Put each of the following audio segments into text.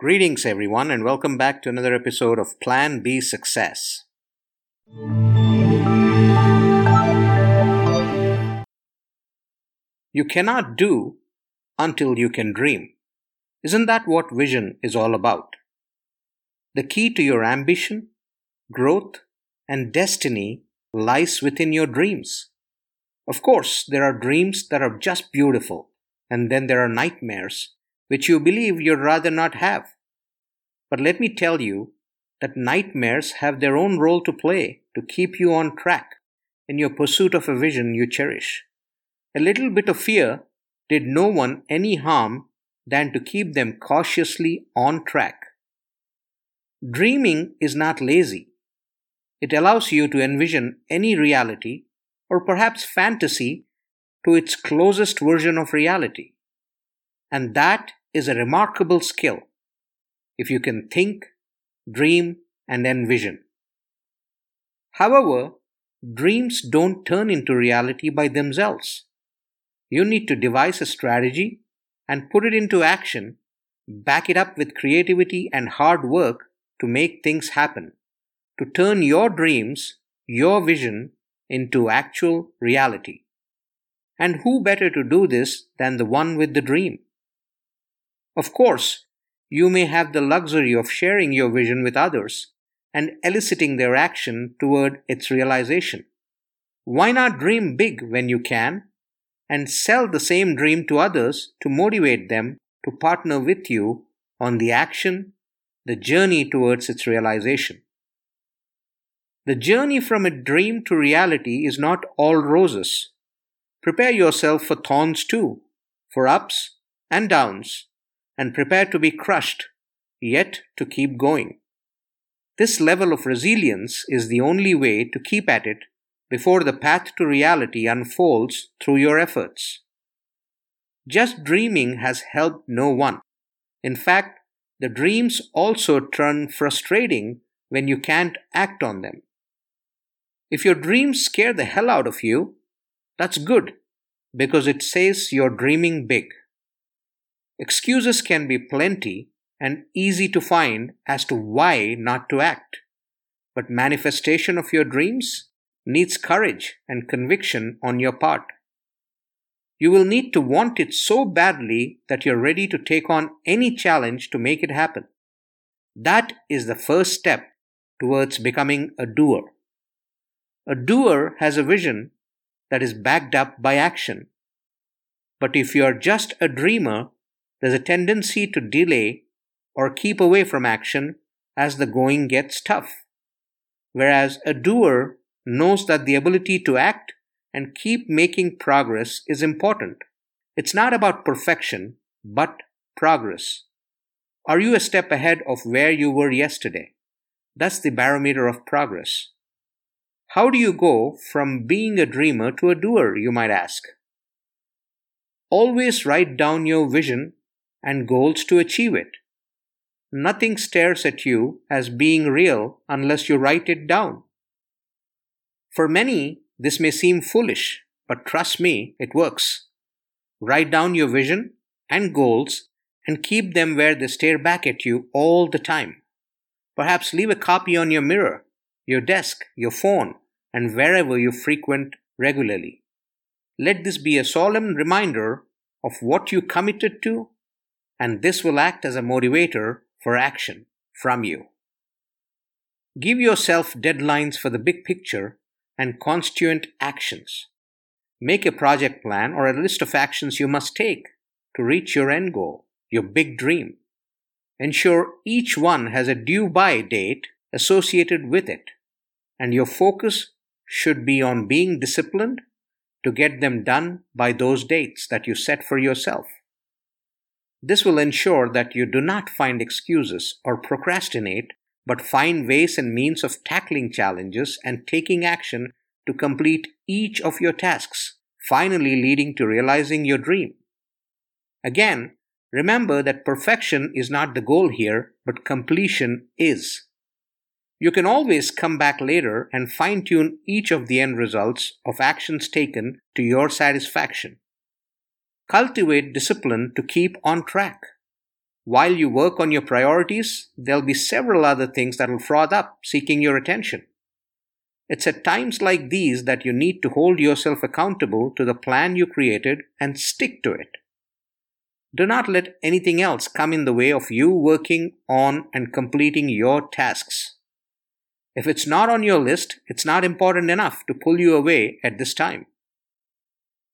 Greetings, everyone, and welcome back to another episode of Plan B Success. You cannot do until you can dream. Isn't that what vision is all about? The key to your ambition, growth, and destiny lies within your dreams. Of course, there are dreams that are just beautiful, and then there are nightmares which you believe you'd rather not have. But let me tell you that nightmares have their own role to play to keep you on track in your pursuit of a vision you cherish. A little bit of fear did no one any harm than to keep them cautiously on track. Dreaming is not lazy. It allows you to envision any reality, or perhaps fantasy, to its closest version of reality. And that is a remarkable skill if you can think, dream, and envision. However, dreams don't turn into reality by themselves. You need to devise a strategy and put it into action, back it up with creativity and hard work to make things happen, to turn your dreams, your vision, into actual reality. And who better to do this than the one with the dream? Of course, you may have the luxury of sharing your vision with others and eliciting their action toward its realization. Why not dream big when you can and sell the same dream to others to motivate them to partner with you on the action, the journey towards its realization? The journey from a dream to reality is not all roses. Prepare yourself for thorns too, for ups and downs, and prepare to be crushed, yet to keep going. This level of resilience is the only way to keep at it before the path to reality unfolds through your efforts. Just dreaming has helped no one. In fact, the dreams also turn frustrating when you can't act on them. If your dreams scare the hell out of you, that's good because it says you're dreaming big. Excuses can be plenty and easy to find as to why not to act. But manifestation of your dreams needs courage and conviction on your part. You will need to want it so badly that you're ready to take on any challenge to make it happen. That is the first step towards becoming a doer. A doer has a vision that is backed up by action. But if you are just a dreamer, there's a tendency to delay or keep away from action as the going gets tough. Whereas a doer knows that the ability to act and keep making progress is important. It's not about perfection, but progress. Are you a step ahead of where you were yesterday? That's the barometer of progress. How do you go from being a dreamer to a doer, you might ask? Always write down your vision and goals to achieve it. Nothing stares at you as being real unless you write it down. For many, this may seem foolish, but trust me, it works. Write down your vision and goals and keep them where they stare back at you all the time. Perhaps leave a copy on your mirror, your desk, your phone, and wherever you frequent regularly. Let this be a solemn reminder of what you committed to and this will act as a motivator for action from you. Give yourself deadlines for the big picture and constituent actions. Make a project plan or a list of actions you must take to reach your end goal, your big dream. Ensure each one has a due by date associated with it, and your focus should be on being disciplined to get them done by those dates that you set for yourself. This will ensure that you do not find excuses or procrastinate, but find ways and means of tackling challenges and taking action to complete each of your tasks, finally leading to realizing your dream. Again, remember that perfection is not the goal here, but completion is. You can always come back later and fine tune each of the end results of actions taken to your satisfaction. Cultivate discipline to keep on track. While you work on your priorities, there'll be several other things that'll froth up, seeking your attention. It's at times like these that you need to hold yourself accountable to the plan you created and stick to it. Do not let anything else come in the way of you working on and completing your tasks. If it's not on your list, it's not important enough to pull you away at this time.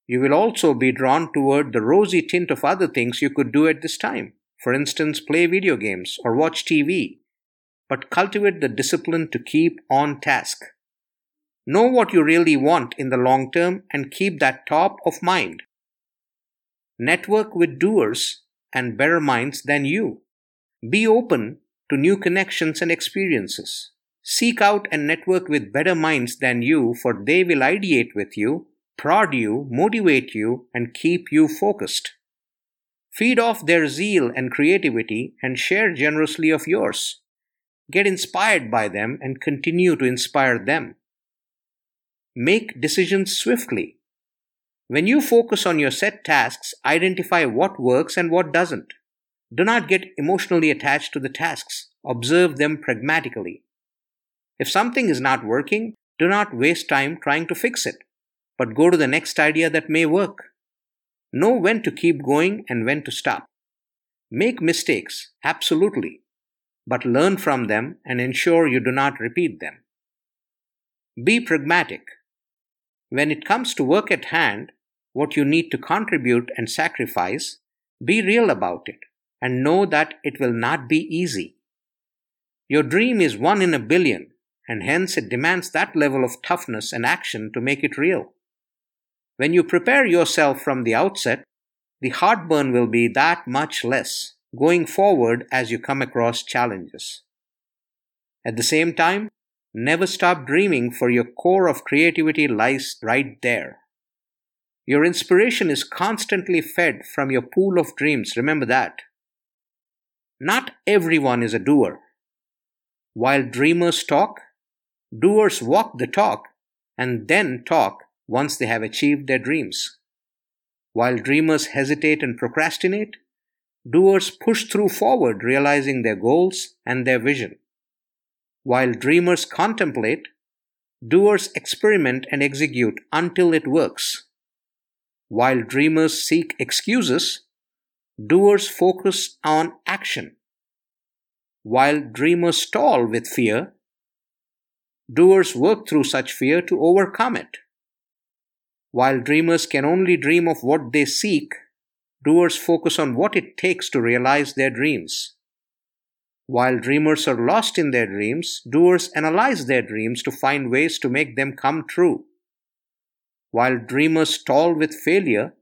You will also be drawn toward the rosy tint of other things you could do at this time. For instance, play video games or watch TV. But cultivate the discipline to keep on task. Know what you really want in the long term and keep that top of mind. Network with doers and better minds than you. Be open to new connections and experiences. Seek out and network with better minds than you, for they will ideate with you, prod you, motivate you, and keep you focused. Feed off their zeal and creativity and share generously of yours. Get inspired by them and continue to inspire them. Make decisions swiftly. When you focus on your set tasks, identify what works and what doesn't. Do not get emotionally attached to the tasks. Observe them pragmatically. If something is not working, do not waste time trying to fix it, but go to the next idea that may work. Know when to keep going and when to stop. Make mistakes, absolutely, but learn from them and ensure you do not repeat them. Be pragmatic. When it comes to work at hand, what you need to contribute and sacrifice, be real about it and know that it will not be easy. Your dream is one in a billion, and hence it demands that level of toughness and action to make it real. When you prepare yourself from the outset, the heartburn will be that much less going forward as you come across challenges. At the same time, Never stop dreaming, for your core of creativity lies right there. Your inspiration is constantly fed from your pool of dreams, remember that. Not everyone is a doer. While dreamers talk, doers walk the talk and then talk once they have achieved their dreams. While dreamers hesitate and procrastinate, doers push through forward, realizing their goals and their vision. While dreamers contemplate, doers experiment and execute until it works. While dreamers seek excuses, doers focus on action. While dreamers stall with fear, doers work through such fear to overcome it. While dreamers can only dream of what they seek, doers focus on what it takes to realize their dreams. While dreamers are lost in their dreams, doers analyze their dreams to find ways to make them come true. While dreamers stall with failure,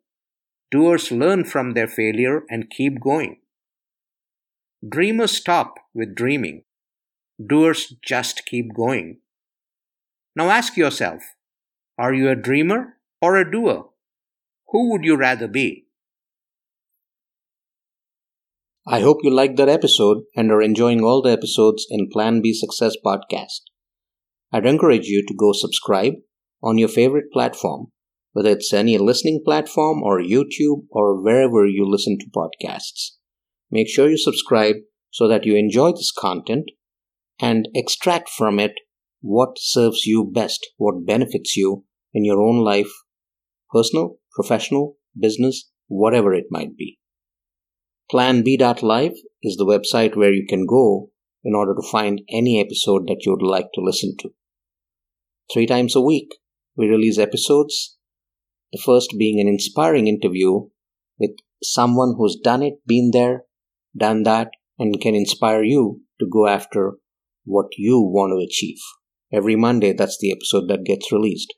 doers learn from their failure and keep going. Dreamers stop with dreaming. Doers just keep going. Now ask yourself are you a dreamer or a doer? Who would you rather be? I hope you liked that episode and are enjoying all the episodes in Plan B Success podcast. I'd encourage you to go subscribe on your favorite platform, whether it's any listening platform or YouTube or wherever you listen to podcasts. Make sure you subscribe so that you enjoy this content and extract from it what serves you best, what benefits you in your own life, personal, professional, business, whatever it might be. PlanB.live is the website where you can go in order to find any episode that you would like to listen to. Three times a week, we release episodes, the first being an inspiring interview with someone who's done it, been there, done that, and can inspire you to go after what you want to achieve. Every Monday, that's the episode that gets released.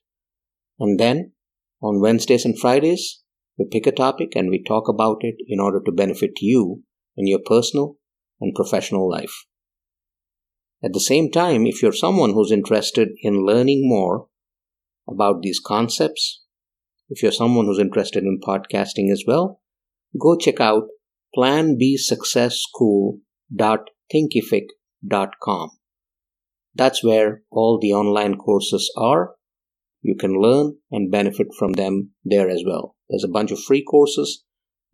And then on Wednesdays and Fridays, we pick a topic and we talk about it in order to benefit you in your personal and professional life. At the same time, if you're someone who's interested in learning more about these concepts, if you're someone who's interested in podcasting as well, go check out planbsuccessschool.thinkific.com. That's where all the online courses are. You can learn and benefit from them there as well. There's a bunch of free courses,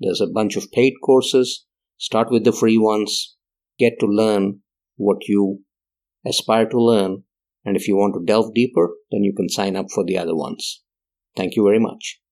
there's a bunch of paid courses. Start with the free ones, get to learn what you aspire to learn, and if you want to delve deeper, then you can sign up for the other ones. Thank you very much.